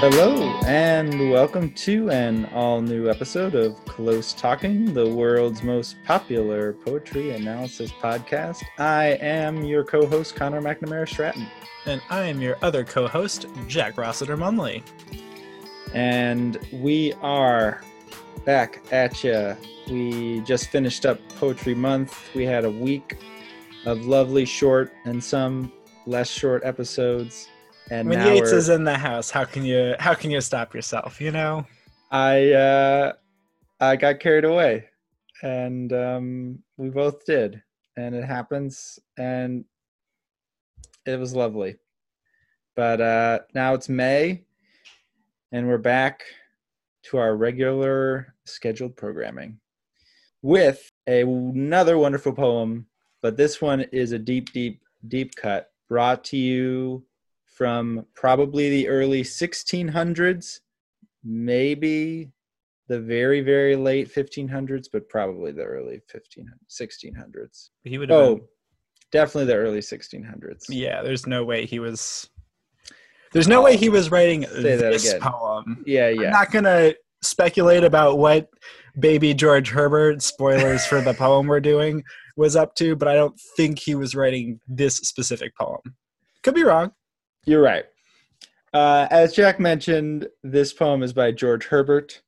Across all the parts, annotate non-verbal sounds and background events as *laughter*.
Hello, and welcome to an all new episode of Close Talking, the world's most popular poetry analysis podcast. I am your co host, Connor McNamara Stratton. And I am your other co host, Jack Rossiter Munley. And we are back at you. We just finished up Poetry Month. We had a week of lovely short and some less short episodes. And when Yeats we're- is in the house, how can you how can you stop yourself? You know, I uh, I got carried away, and um, we both did, and it happens, and it was lovely. But uh, now it's May, and we're back to our regular scheduled programming with a, another wonderful poem. But this one is a deep, deep, deep cut brought to you from probably the early 1600s maybe the very very late 1500s but probably the early 15 1600s he would have. oh been, definitely the early 1600s yeah. There's no way he was. There's no oh, way he was writing Say that this again. poem. yeah yeah. I'm not gonna speculate about what baby George Herbert, spoilers for the poem we're doing, was up to, but I don't think he was writing this specific poem. Could be wrong. You're right. Uh, as jack mentioned this poem is by george herbert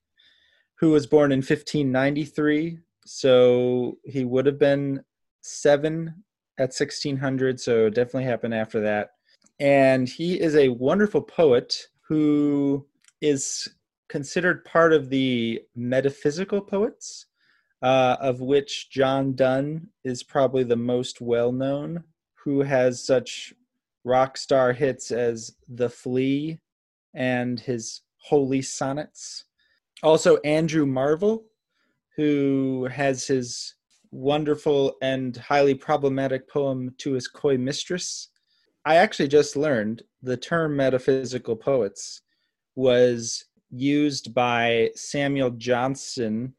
who was born in 1593 so he would have been seven at 1600 so it definitely happened after that. And he is a wonderful poet who is considered part of the metaphysical poets uh, of which john donne is probably the most well known who has such rock star hits as the flea and his holy sonnets also andrew Marvell, who has his wonderful and highly problematic poem to his coy mistress i actually just learned the term metaphysical poets was used by samuel johnson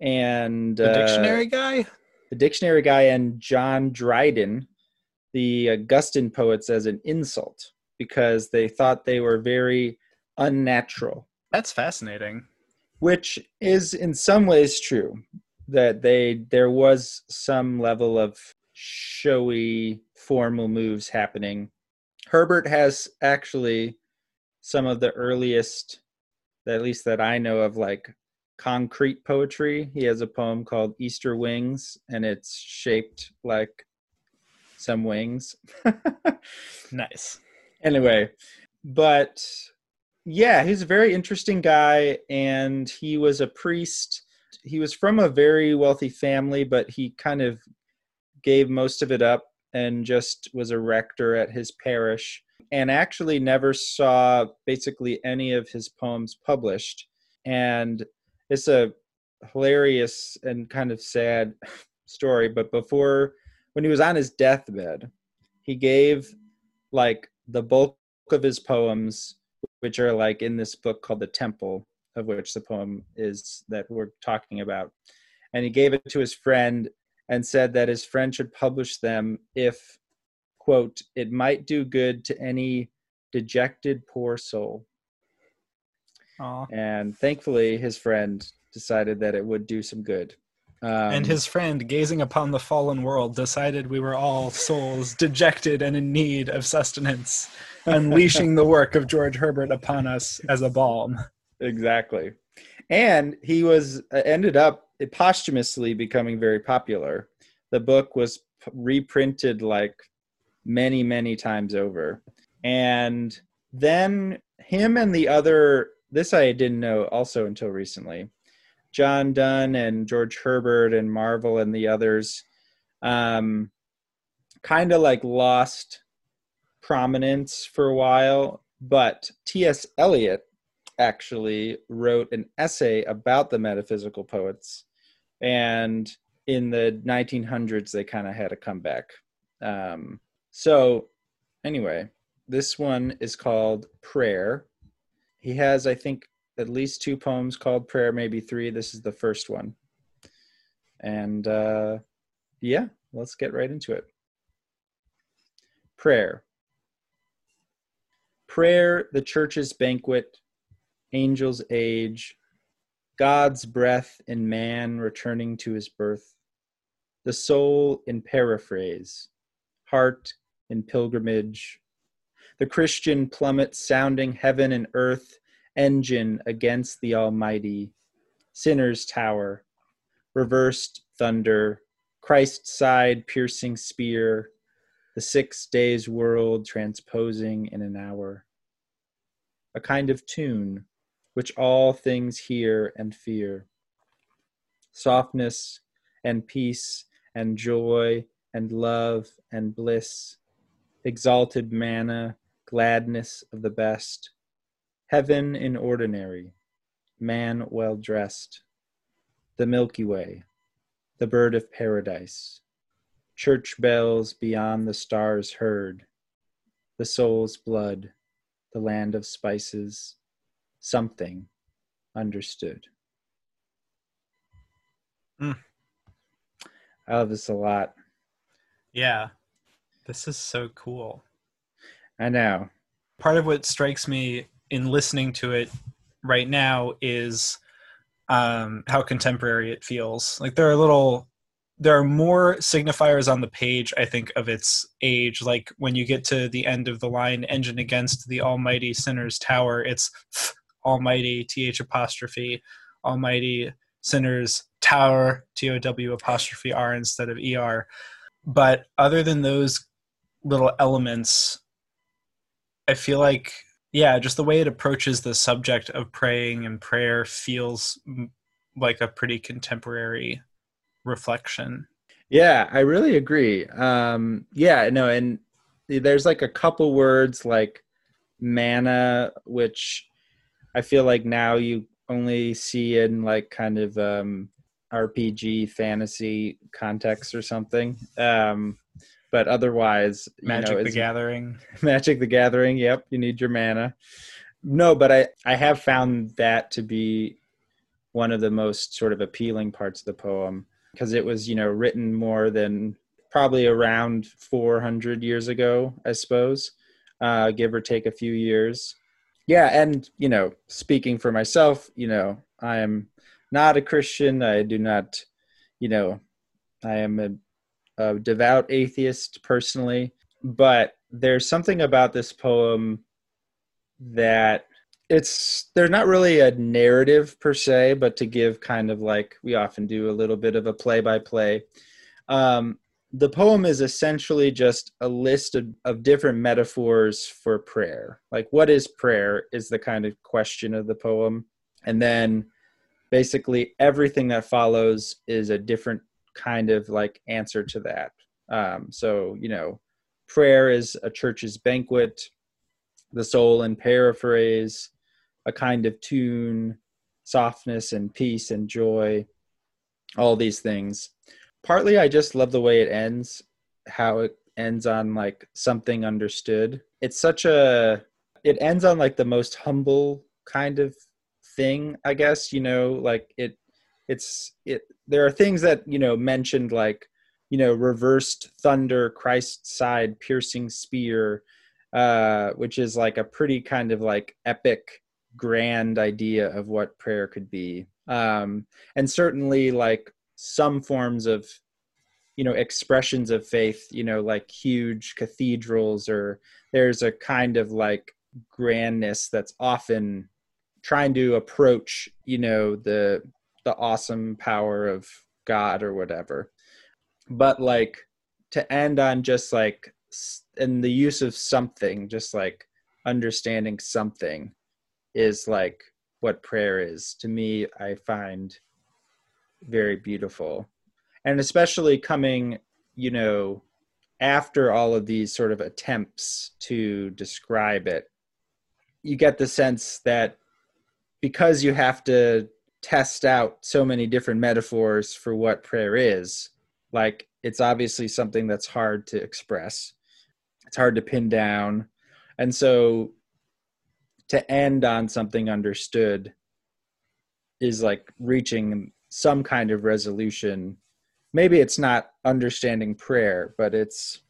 and The uh, dictionary guy. the dictionary guy and john dryden the augustan poets as an insult because they thought they were very unnatural. That's fascinating. which is in some ways true that they there was some level of showy formal moves happening. Herbert has actually some of the earliest at least that i know of like concrete poetry. He has a poem called easter wings and it's shaped like some wings. *laughs* Nice. anyway but yeah he's a very interesting guy and he was a priest. He was from a very wealthy family but he kind of gave most of it up and just was a rector at his parish and actually never saw basically any of his poems published. And it's a hilarious and kind of sad *laughs* story but before when he was on his deathbed he gave like the bulk of his poems which are like in this book called the temple of which the poem is that we're talking about. And he gave it to his friend and said that his friend should publish them if quote it might do good to any dejected poor soul. Aw. and thankfully his friend decided that it would do some good um, and his friend, gazing upon the fallen world, decided we were all souls dejected and in need of sustenance, *laughs* unleashing the work of George Herbert upon us as a balm. exactly. And he was uh, ended up posthumously becoming very popular. The book was p- reprinted like many many times over. And then him and the other this i didn't know also until recently john donne and george herbert and marvell and the others um, kind of like lost prominence for a while but ts eliot actually wrote an essay about the metaphysical poets and in the 1900s they kind of had a comeback. Um, so anyway this one is called prayer. He has i think at least two poems called prayer maybe three. This is the first one. And uh, yeah let's get right into it. Prayer. Prayer the church's banquet angel's age, God's breath in man returning to his birth, the soul in paraphrase, heart in pilgrimage, the Christian plummet sounding heaven and earth, engine against the Almighty, sinner's tower, reversed thunder, Christ's side piercing spear, the six days world transposing in an hour. A kind of tune which all things hear and fear. Softness and peace and joy and love and bliss, exalted manna, gladness of the best, heaven in ordinary, man well dressed, the Milky Way, the bird of paradise, church bells beyond the stars heard, the soul's blood, the land of spices, something understood. Mm. I love this a lot. Yeah. This is so cool. I know. Part of what strikes me in listening to it right now is um, how contemporary it feels. Like there are little, there are more signifiers on the page, I think, of its age. Like when you get to the end of the line, engine against the almighty sinner's tower, it's almighty, th apostrophe, almighty sinner's tower, T O W apostrophe R instead of ER. But other than those little elements, I feel like yeah, just the way it approaches the subject of praying and prayer feels like a pretty contemporary reflection. Yeah, I really agree. Um, yeah, no, and there's like a couple words like manna, which I feel like now you only see in like kind of um, RPG fantasy context or something. Um, but otherwise magic you know, the gathering. *laughs* Magic the gathering yep you need your mana. No but i i have found that to be one of the most sort of appealing parts of the poem because it was you know written more than probably around 400 years ago i suppose uh, give or take a few years. Yeah and you know speaking for myself you know i am not a christian. I do not you know i am a a devout atheist personally, but there's something about this poem that it's they're not really a narrative per se, but to give kind of like we often do a little bit of a play by play. The poem is essentially just a list of, of different metaphors for prayer. Like, what is prayer is the kind of question of the poem. And then basically everything that follows is a different kind of like answer to that. Um, so, you know, prayer is a church's banquet, the soul in paraphrase, a kind of tune, softness and peace and joy, all these things. Partly, I just love the way it ends, how it ends on like something understood. It's such a, it ends on like the most humble kind of thing, I guess, you know, like it it's it there are things that you know mentioned like you know reversed thunder christ's side piercing spear uh which is like a pretty kind of like epic grand idea of what prayer could be. Um and certainly like some forms of you know expressions of faith you know like huge cathedrals or there's a kind of like grandness that's often trying to approach you know the the awesome power of God or whatever. But like to end on just like in the use of something, just like understanding something is like what prayer is. To me, I find very beautiful. And especially coming, you know, after all of these sort of attempts to describe it, you get the sense that because you have to test out so many different metaphors for what prayer is. Like it's obviously something that's hard to express. It's hard to pin down. And so to end on something understood is like reaching some kind of resolution. Maybe it's not understanding prayer but it's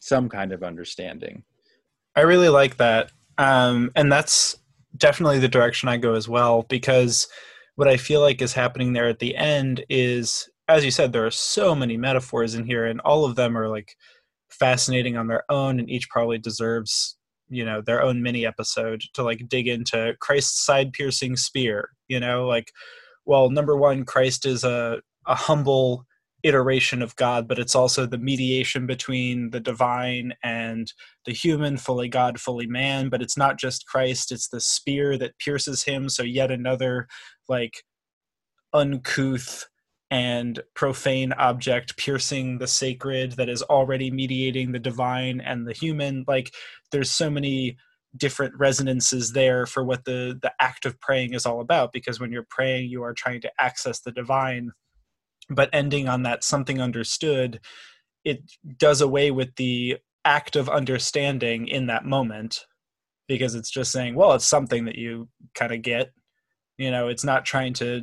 some kind of understanding. I really like that. Um, and that's definitely the direction I go as well because what I feel like is happening there at the end is, as you said, there are so many metaphors in here, and all of them are like fascinating on their own, and each probably deserves you know their own mini episode to like dig into Christ's side piercing spear. You know, like well, number one, Christ is a a humble iteration of God, but it's also the mediation between the divine and the human, fully God, fully man. But it's not just Christ, it's the spear that pierces him. So, yet another like uncouth and profane object piercing the sacred that is already mediating the divine and the human. Like, there's so many different resonances there for what the the act of praying is all about because when you're praying you are trying to access the divine but ending on that something understood it does away with the act of understanding in that moment because it's just saying well it's something that you kind of get you know it's not trying to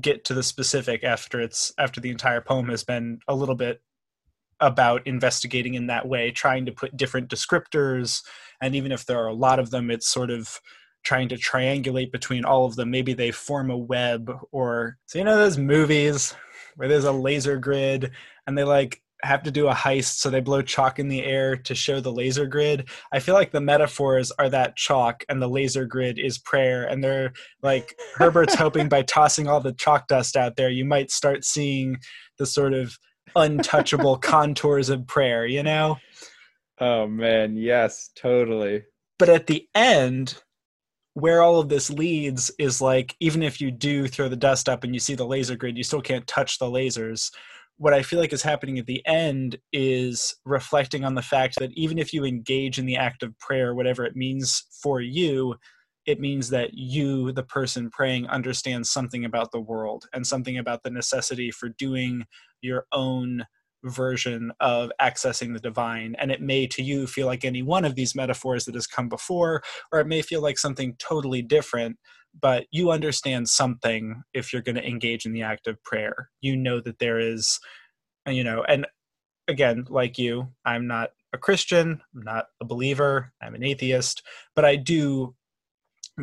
get to the specific after it's after the entire poem has been a little bit about investigating in that way trying to put different descriptors and even if there are a lot of them it's sort of trying to triangulate between all of them. Maybe they form a web or so you know those movies where there's a laser grid and they like have to do a heist so they blow chalk in the air to show the laser grid. I feel like the metaphors are that chalk and the laser grid is prayer and they're like herbert's *laughs* hoping by tossing all the chalk dust out there you might start seeing the sort of untouchable *laughs* contours of prayer you know? Oh man yes totally. But at the end where all of this leads is like even if you do throw the dust up and you see the laser grid you still can't touch the lasers. What i feel like is happening at the end is reflecting on the fact that even if you engage in the act of prayer whatever it means for you it means that you the person praying understands something about the world and something about the necessity for doing your own version of accessing the divine. And it may to you feel like any one of these metaphors that has come before, or it may feel like something totally different, but you understand something if you're going to engage in the act of prayer. You know that there is, you know, and again, like you, I'm not a Christian, I'm not a believer, I'm an atheist, but I do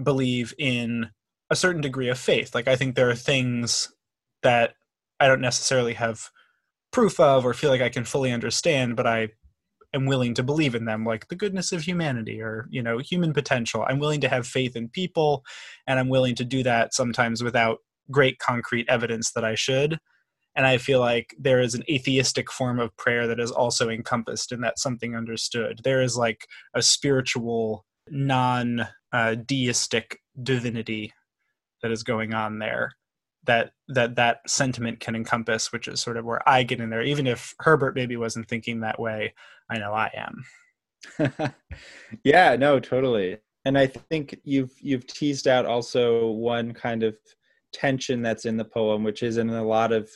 believe in a certain degree of faith. Like, I think there are things that I don't necessarily have proof of or feel like I can fully understand, but I am willing to believe in them, like the goodness of humanity or, you know, human potential. I'm willing to have faith in people, and I'm willing to do that sometimes without great concrete evidence that I should. And I feel like there is an atheistic form of prayer that is also encompassed in that something understood. There is like a spiritual, non uh, deistic divinity that is going on there that that that sentiment can encompass which is sort of where i get in there even if herbert maybe wasn't thinking that way i know i am. *laughs* Yeah no totally. And i think you've you've teased out also one kind of tension that's in the poem which is in a lot of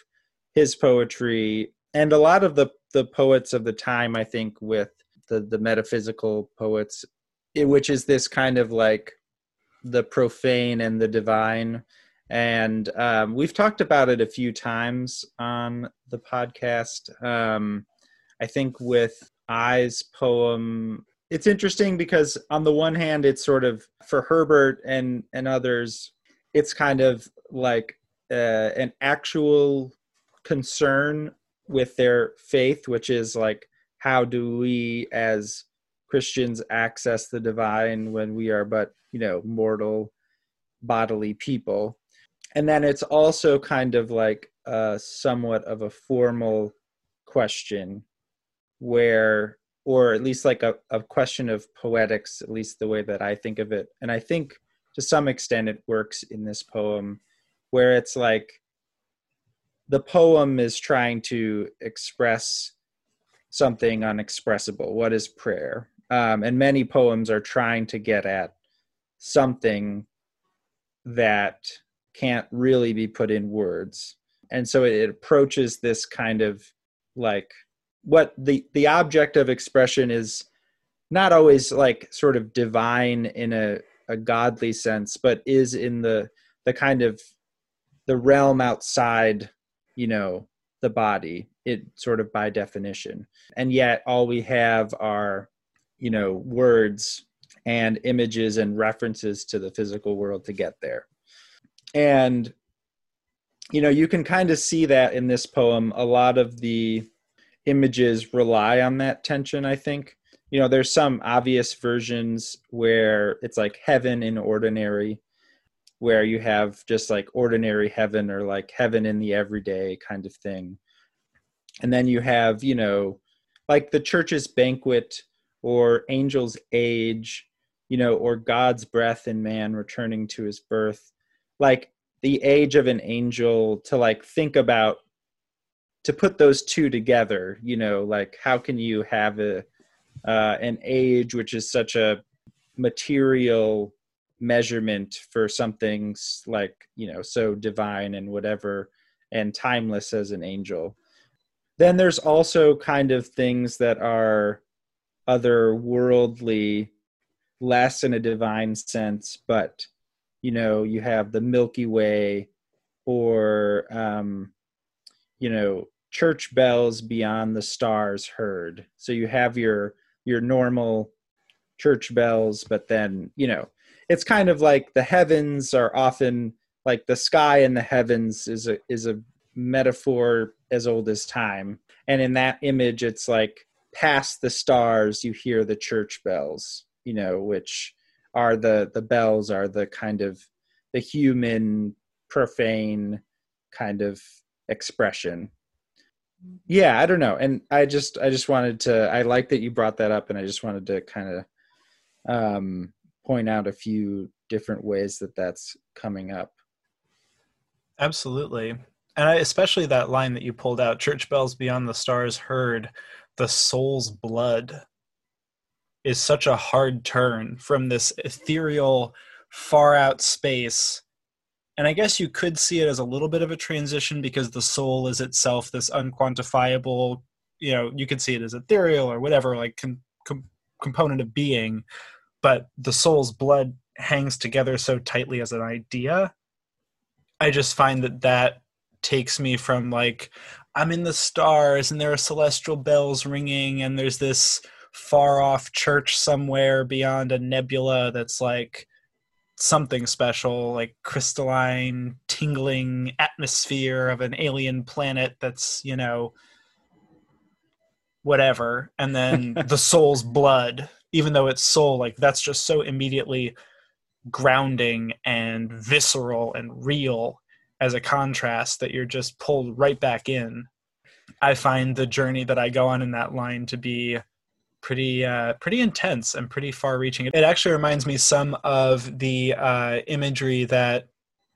his poetry and a lot of the the poets of the time i think with the the metaphysical poets which is this kind of like the profane and the divine and um, we've talked about it a few times on the podcast. Um, I think with I's poem, it's interesting because on the one hand, it's sort of for Herbert and and others, it's kind of like uh, an actual concern with their faith, which is like, how do we as Christians access the divine when we are but you know mortal bodily people and then it's also kind of like a somewhat of a formal question where or at least like a, a question of poetics at least the way that i think of it. And i think to some extent it works in this poem where it's like the poem is trying to express something unexpressible. What is prayer? Um, and many poems are trying to get at something that can't really be put in words and so it approaches this kind of like what the the object of expression is not always like sort of divine in a, a godly sense but is in the the kind of the realm outside you know the body it sort of by definition and yet all we have are you know words and images and references to the physical world to get there. And you know, you can kind of see that in this poem. A lot of the images rely on that tension, I think. You know, there's some obvious versions where it's like heaven in ordinary, where you have just like ordinary heaven or like heaven in the everyday kind of thing. And then you have, you know, like the church's banquet or angel's age, you know, or God's breath in man returning to his birth. Like the age of an angel to like think about to put those two together you know like how can you have a uh, an age which is such a material measurement for something like you know so divine and whatever and timeless as an angel. Then there's also kind of things that are otherworldly less in a divine sense but you know you have the milky way or um you know church bells beyond the stars heard. So you have your your normal church bells but then you know it's kind of like the heavens are often like the sky and the heavens is a is a metaphor as old as time. And in that image it's like past the stars you hear the church bells you know which are the the bells are the kind of the human profane kind of expression. Yeah i don't know. And i just i just wanted to i like that you brought that up and i just wanted to kind of um point out a few different ways that that's coming up. Absolutely. And I, especially that line that you pulled out church bells beyond the stars heard the soul's blood is such a hard turn from this ethereal, far out space. And I guess you could see it as a little bit of a transition because the soul is itself this unquantifiable, you know, you could see it as ethereal or whatever, like com- com- component of being. But the soul's blood hangs together so tightly as an idea. I just find that that takes me from like, I'm in the stars and there are celestial bells ringing and there's this far off church somewhere beyond a nebula that's like something special, like crystalline, tingling atmosphere of an alien planet that's, you know, whatever. And then *laughs* the soul's blood, even though it's soul, like that's just so immediately grounding and visceral and real as a contrast that you're just pulled right back in. I find the journey that I go on in that line to be pretty uh, pretty intense and pretty far reaching. It actually reminds me some of the uh, imagery that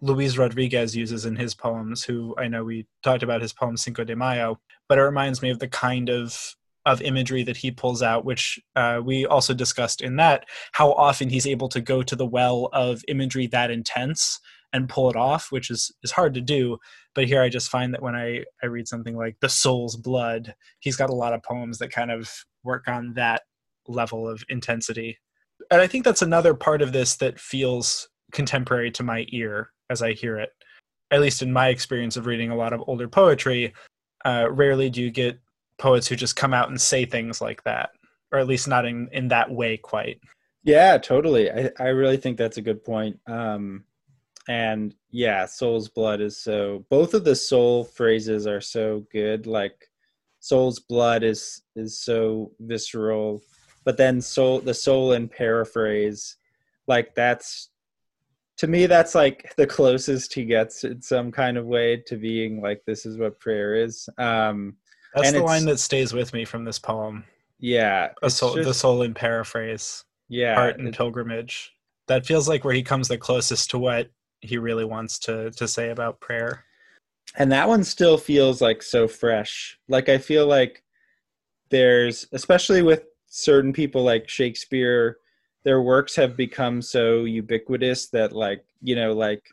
Luis Rodriguez uses in his poems. Who I know we talked about his poem Cinco de Mayo, but it reminds me of the kind of of imagery that he pulls out, which uh, we also discussed in that. How often he's able to go to the well of imagery that intense and pull it off, which is is hard to do. But here I just find that when I I read something like The Soul's Blood, he's got a lot of poems that kind of work on that level of intensity. And I think that's another part of this that feels contemporary to my ear as I hear it. At least in my experience of reading a lot of older poetry, uh, rarely do you get poets who just come out and say things like that, or at least not in, in that way quite. Yeah, totally. I, I really think that's a good point. Um, and yeah, soul's blood is so, both of the soul phrases are so good. Like, soul's blood is is so visceral but then soul the soul in paraphrase like that's to me that's like *laughs* the closest he gets in some kind of way to being like this is what prayer is. Um that's the line that stays with me from this poem. Yeah soul, just, the soul in paraphrase yeah heart and pilgrimage. That feels like where he comes the closest to what he really wants to to say about prayer and that one still feels like so fresh. Like i feel like there's especially with certain people like shakespeare their works have become so ubiquitous that like you know like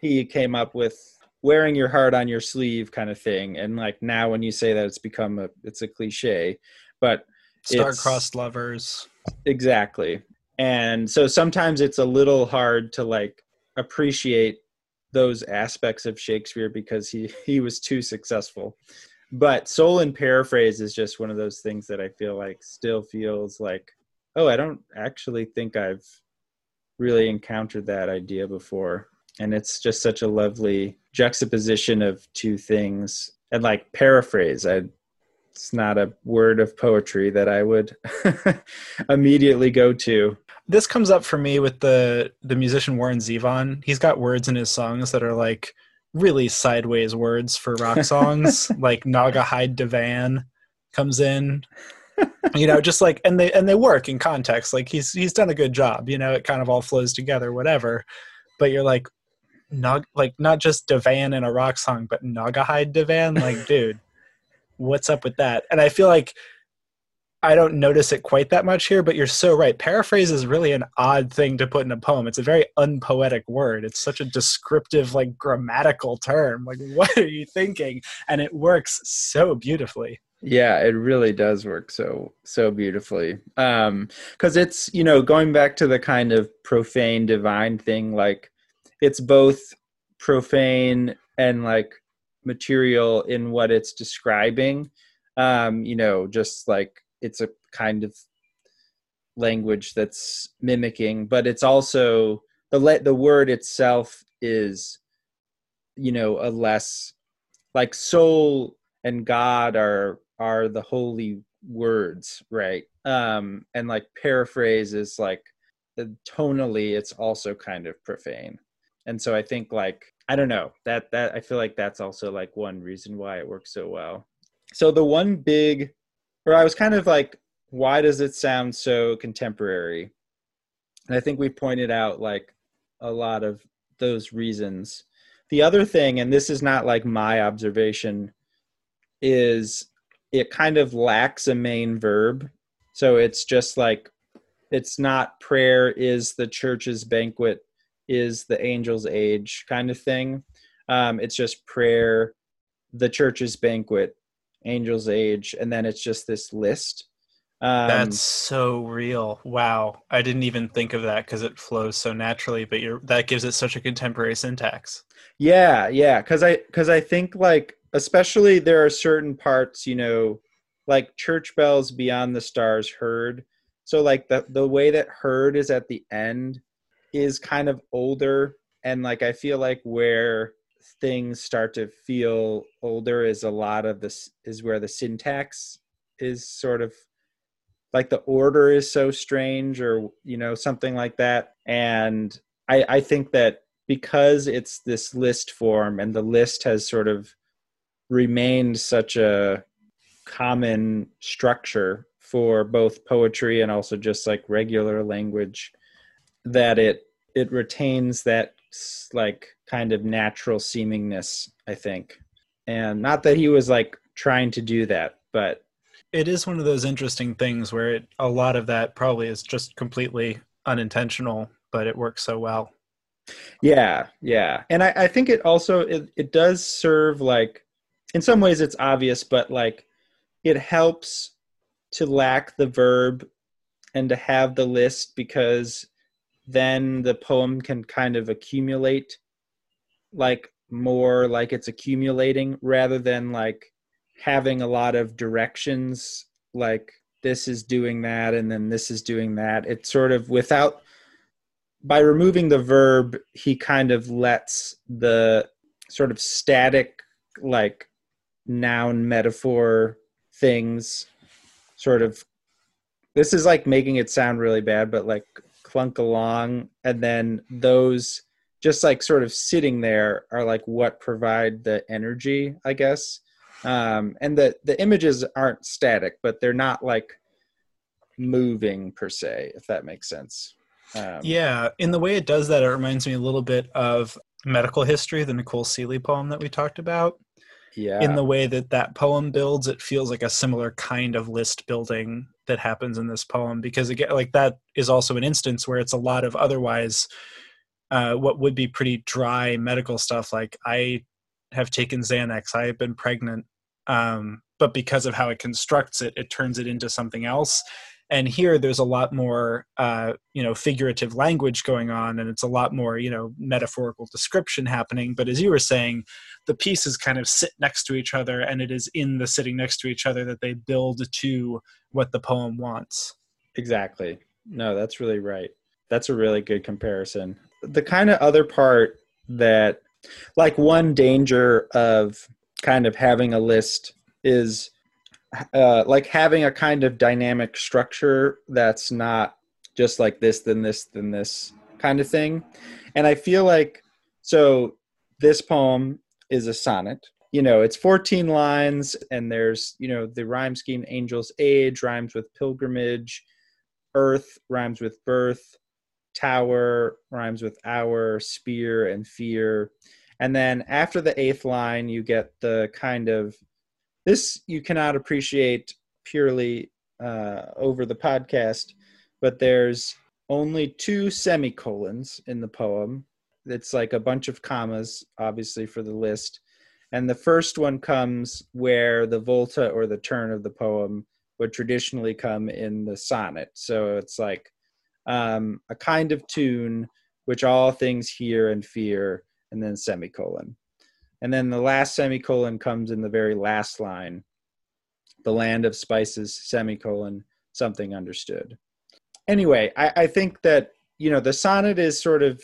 he came up with wearing your heart on your sleeve kind of thing. And like now when you say that it's become a it's a cliche. But star-crossed lovers. Exactly. And so sometimes it's a little hard to like appreciate those aspects of Shakespeare because he *laughs* he was too successful. But Soul and Paraphrase is just one of those things that I feel like still feels like oh, I don't actually think I've really encountered that idea before. And it's just such a lovely juxtaposition of two things. And like paraphrase, I it's not a word of poetry that I would *laughs* immediately go to. This comes up for me with the the musician Warren Zevon. He's got words in his songs that are like really sideways words for rock *laughs* songs, like Naugahyde Divan comes in. you know, just like and they and they work in context. Like he's he's done a good job. You know, it kind of all flows together, whatever. But you're like, Nog, like not just Divan in a rock song, but Naugahyde Divan. Like, dude, what's up with that? And I feel like I don't notice it quite that much here, but you're so right. Paraphrase is really an odd thing to put in a poem. It's a very unpoetic word. It's such a descriptive, like grammatical term. Like, *laughs* what are you thinking? And it works so beautifully. Yeah, it really does work so so beautifully. Um cuz it's, you know, going back to the kind of profane divine thing like it's both profane and like material in what it's describing. Um, you know, just like it's a kind of language that's mimicking, but it's also the the word itself is you know a less like soul and god are are the holy words right? Um and like paraphrase is like tonally it's also kind of profane. And so i think like i don't know that that i feel like that's also like one reason why it works so well. So the one big or i was kind of like why does it sound so contemporary? And i think we pointed out like a lot of those reasons. The other thing and this is not like my observation is it kind of lacks a main verb. So it's just like it's not prayer is the church's banquet is the angel's age kind of thing. Um, it's just prayer the church's banquet angel's age and then it's just this list um, That's so real. Wow. I didn't even think of that because it flows so naturally, but you're that gives it such a contemporary syntax. Yeah, yeah. Cause I cause I think like especially there are certain parts, you know, like church bells beyond the stars heard. So like the the way that heard is at the end is kind of older and like I feel like where things start to feel older is a lot of this is where the syntax is sort of like the order is so strange or you know something like that. And i i think that because it's this list form and the list has sort of remained such a common structure for both poetry and also just like regular language that it it retains that like kind of natural seemingness i think and not that he was like trying to do that but it is one of those interesting things where it, a lot of that probably is just completely unintentional, but it works so well. Yeah, yeah, and I, I think it also it, it does serve like in some ways it's obvious, but like it helps to lack the verb and to have the list because then the poem can kind of accumulate like more like it's accumulating rather than like having a lot of directions like this is doing that and then this is doing that. It sort of without by removing the verb he kind of lets the sort of static like noun metaphor things sort of this is like making it sound really bad but like clunk along and then those just like sort of sitting there are like what provide the energy i guess um, and the the images aren't static, but they're not like moving per se, if that makes sense. Um, yeah, in the way it does that, it reminds me a little bit of medical history, the Nicole Sealey poem that we talked about. Yeah. In the way that that poem builds, it feels like a similar kind of list building that happens in this poem because again, like that is also an instance where it's a lot of otherwise uh, what would be pretty dry medical stuff. Like I have taken Xanax, I have been pregnant, um, but because of how it constructs it it turns it into something else and here there's a lot more uh, you know figurative language going on and it's a lot more you know metaphorical description happening but as you were saying the pieces kind of sit next to each other and it is in the sitting next to each other that they build to what the poem wants Exactly. No, that's really right. That's a really good comparison. The kind of other part that, like, one danger of kind of having a list is uh, like having a kind of dynamic structure that's not just like this, then this, then this kind of thing. And I feel like, so this poem is a sonnet. You know, it's 14 lines, and there's, you know, the rhyme scheme Angel's Age rhymes with pilgrimage, Earth rhymes with birth, Tower rhymes with hour, spear, and fear. And then after the eighth line, you get the kind of this you cannot appreciate purely uh, over the podcast, but there's only two semicolons in the poem. It's like a bunch of commas, obviously, for the list. And the first one comes where the volta or the turn of the poem would traditionally come in the sonnet. So it's like um, a kind of tune which all things hear and fear, and then semicolon. And then the last semicolon comes in the very last line the land of spices, semicolon, something understood. Anyway, I, I think that, you know, the sonnet is sort of,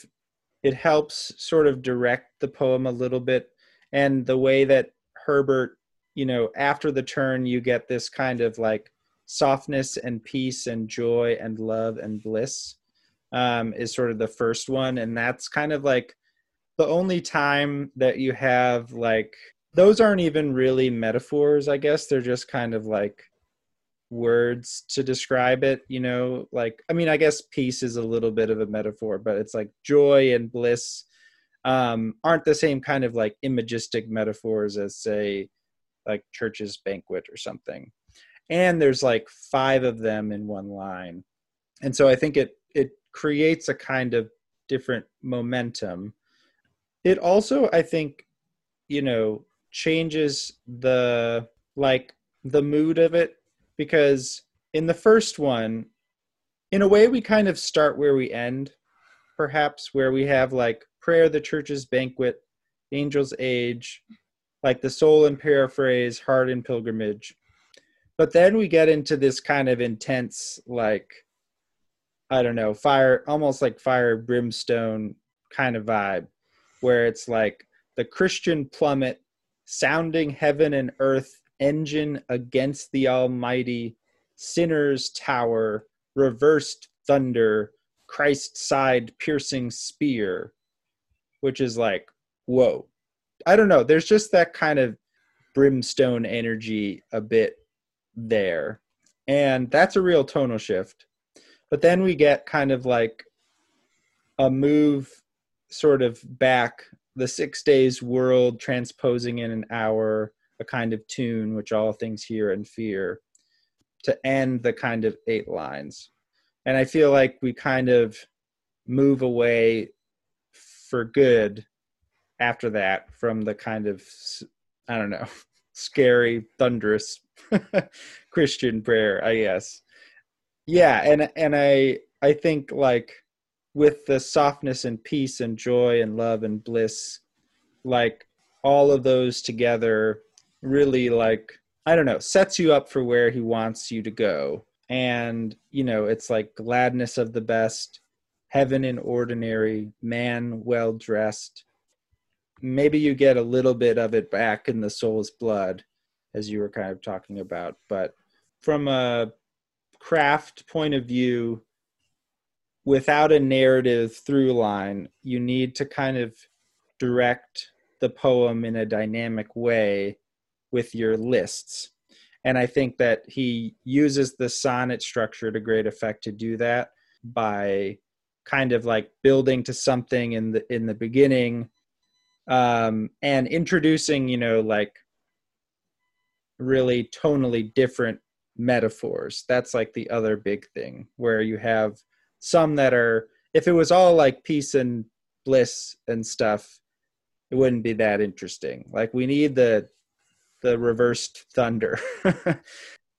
it helps sort of direct the poem a little bit. And the way that Herbert, you know, after the turn, you get this kind of like softness and peace and joy and love and bliss um, is sort of the first one. And that's kind of like the only time that you have like those aren't even really metaphors i guess. They're just kind of like words to describe it you know? Like i mean i guess peace is a little bit of a metaphor but it's like joy and bliss um aren't the same kind of like imagistic metaphors as say like church's banquet or something. And there's like five of them in one line. And so i think it it creates a kind of different momentum it also i think you know changes the like the mood of it because in the first one in a way we kind of start where we end perhaps where we have like prayer the church's banquet angel's age like the soul in paraphrase heart in pilgrimage. But then we get into this kind of intense like i don't know fire almost like fire brimstone kind of vibe where it's like the Christian plummet, sounding heaven and earth, engine against the Almighty, sinners tower, reversed thunder, Christ side piercing spear, which is like, whoa. I don't know. There's just that kind of brimstone energy a bit there. And that's a real tonal shift. But then we get kind of like a move sort of back the six days world transposing in an hour a kind of tune which all things hear and fear to end the kind of eight lines. And i feel like we kind of move away for good after that from the kind of i don't know *laughs* scary thunderous *laughs* christian prayer i guess. Yeah and and i i think like with the softness and peace and joy and love and bliss like all of those together really like i don't know sets you up for where he wants you to go. And you know it's like gladness of the best heaven in ordinary man well dressed. Maybe you get a little bit of it back in the soul's blood as you were kind of talking about. But from a craft point of view without a narrative through line, you need to kind of direct the poem in a dynamic way with your lists. And I think that he uses the sonnet structure to great effect to do that by kind of like building to something in the in the beginning um, and introducing, you know, like really tonally different metaphors. That's like the other big thing where you have some that are if it was all like peace and bliss and stuff it wouldn't be that interesting. Like we need the the reversed thunder. *laughs*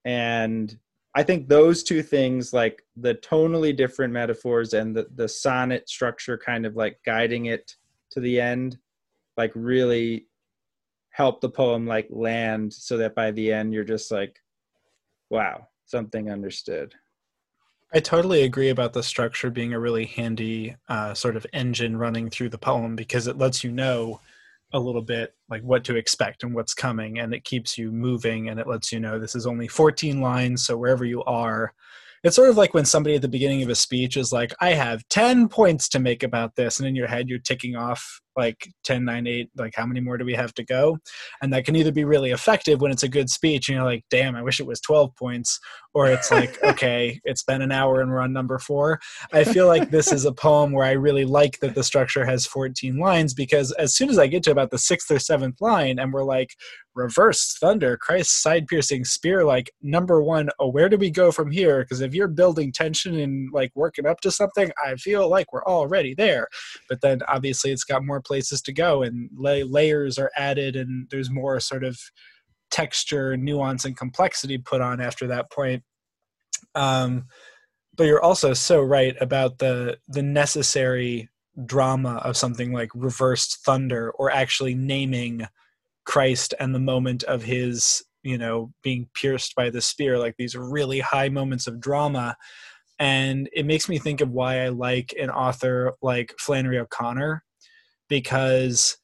And i think those two things like the tonally different metaphors and the, the sonnet structure kind of like guiding it to the end like really help the poem like land so that by the end you're just like wow something understood I totally agree about the structure being a really handy uh, sort of engine running through the poem because it lets you know a little bit like what to expect and what's coming and it keeps you moving and it lets you know this is only 14 lines so wherever you are. It's sort of like when somebody at the beginning of a speech is like i have 10 points to make about this and in your head you're ticking off like 10 9 8 like how many more do we have to go? And that can either be really effective when it's a good speech and you're like damn i wish it was 12 points or it's *laughs* like okay it's been an hour and we're on number four. I feel like this is a poem where i really like that the structure has 14 lines because as soon as i get to about the sixth or seventh line and we're like reverse thunder christ's side piercing spear like number one oh where do we go from here? Because if you're building tension and like working up to something i feel like we're already there. But then obviously it's got more places to go and lay- layers are added and there's more sort of texture nuance and complexity put on after that point. Um, but you're also so right about the the necessary drama of something like reversed thunder or actually naming christ and the moment of his you know being pierced by the spear. Like these really high moments of drama. And it makes me think of why i like an author like flannery o'connor because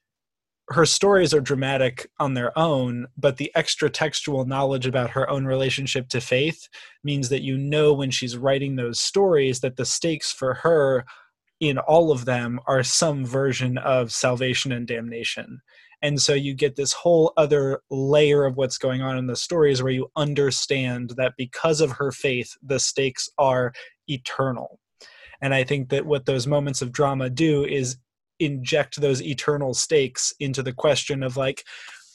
her stories are dramatic on their own, but the extra textual knowledge about her own relationship to faith means that you know when she's writing those stories that the stakes for her in all of them are some version of salvation and damnation. And so you get this whole other layer of what's going on in the stories where you understand that because of her faith, the stakes are eternal. And I think that what those moments of drama do is inject those eternal stakes into the question of like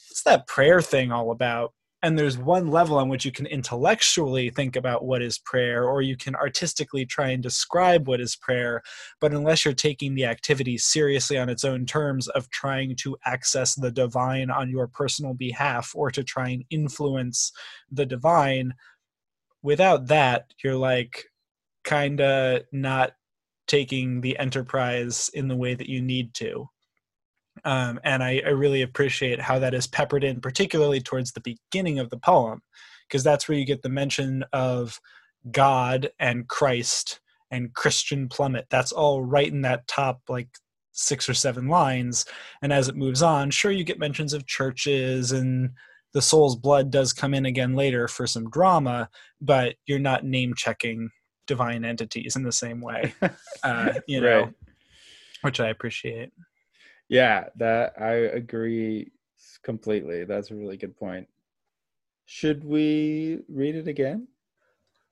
what's that prayer thing all about? And there's one level on which you can intellectually think about what is prayer or you can artistically try and describe what is prayer. But unless you're taking the activity seriously on its own terms of trying to access the divine on your personal behalf or to try and influence the divine without that you're like kind of not taking the enterprise in the way that you need to. Um, and I, I, really appreciate how that is peppered in, particularly towards the beginning of the poem, because that's where you get the mention of God and Christ and Christian plummet. That's all right in that top, like six or seven lines. And as it moves on, sure, you get mentions of churches and the soul's blood does come in again later for some drama, but you're not name checking divine entities in the same way *laughs* uh, you know right. which i appreciate. Yeah that i agree completely. That's a really good point. Should we read it again?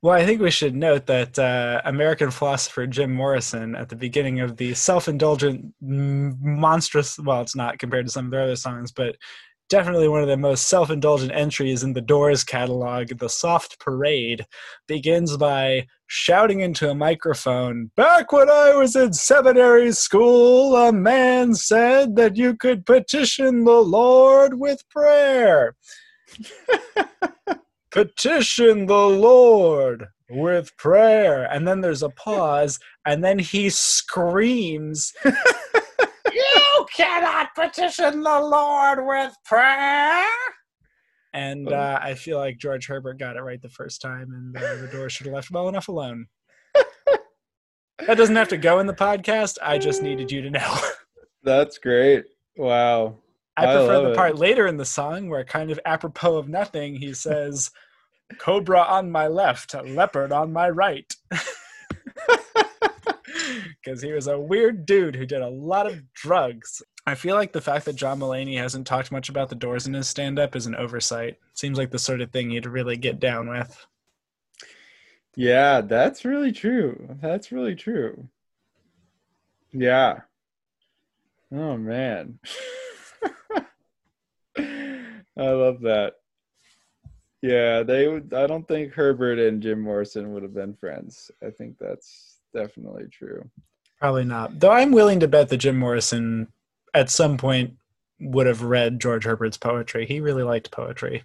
Well, I think we should note that uh, American philosopher Jim Morrison, at the beginning of the self indulgent, monstrous, well, it's not compared to some of their other songs, but definitely one of the most self indulgent entries in the Doors catalog. The Soft Parade begins by shouting into a microphone Back when I was in seminary school, a man said that you could petition the Lord with prayer. *laughs* petition the Lord with prayer. And then there's a pause, and then he screams *laughs* cannot petition the Lord with prayer. And uh, I feel like George Herbert got it right the first time, and uh, the door should have left well enough alone. *laughs* that doesn't have to go in the podcast. I just needed you to know. *laughs* That's great. Wow. I prefer the part it. later in the song where, kind of apropos of nothing, he says, Cobra on my left, leopard on my right *laughs* because he was a weird dude who did a lot of drugs. I feel like the fact that John Mulaney hasn't talked much about the doors in his stand up is an oversight. Seems like the sort of thing he'd really get down with. Yeah, that's really true. That's really true. Yeah. Oh man. *laughs* I love that. Yeah, they would I don't think Herbert and Jim Morrison would have been friends. I think that's definitely true. Probably not. Though I'm willing to bet that Jim Morrison at some point would have read George Herbert's poetry. He really liked poetry.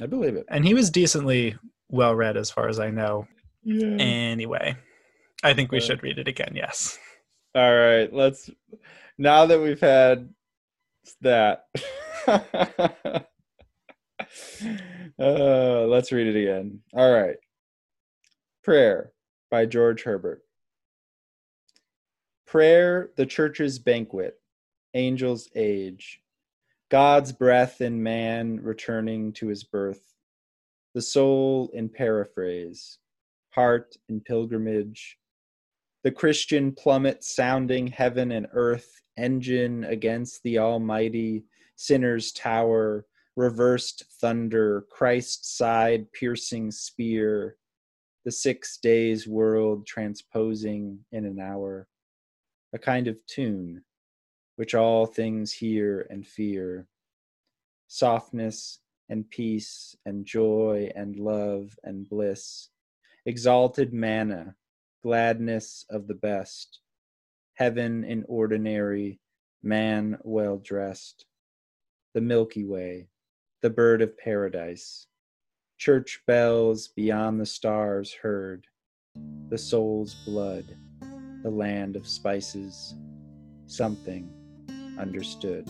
I believe it. And he was decently well read as far as I know. Yeah. Anyway, I think we uh, should read it again, yes. All right, let's now that we've had that *laughs* uh, let's read it again. All right. Prayer. by George Herbert. Prayer, the church's banquet, angel's age, God's breath in man returning to his birth, the soul in paraphrase, heart in pilgrimage, the Christian plummet sounding heaven and earth, engine against the Almighty, sinner's tower, reversed thunder, Christ's side piercing spear, the six days world transposing in an hour, a kind of tune which all things hear and fear, softness and peace and joy and love and bliss, exalted manna, gladness of the best, heaven in ordinary, man well dressed, the Milky Way, the bird of paradise, church bells beyond the stars heard, the soul's blood, the land of spices, something understood.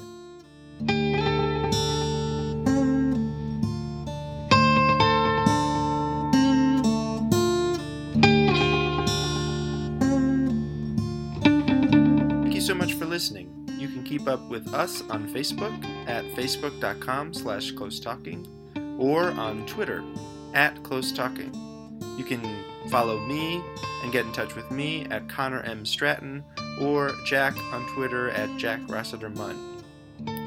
Thank you so much for listening. You can keep up with us on Facebook at facebook.com slash close talking or on Twitter at close talking. You can follow me and get in touch with me at Connor M. Stratton or Jack on Twitter at Jack Rossiter Munn.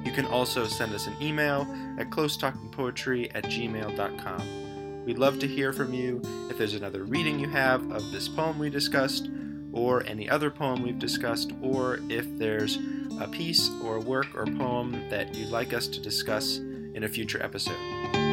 You can also send us an email at closetalkingpoetry at gmail.com. We'd love to hear from you if there's another reading you have of this poem we discussed, or any other poem we've discussed, or if there's a piece or work or poem that you'd like us to discuss in a future episode.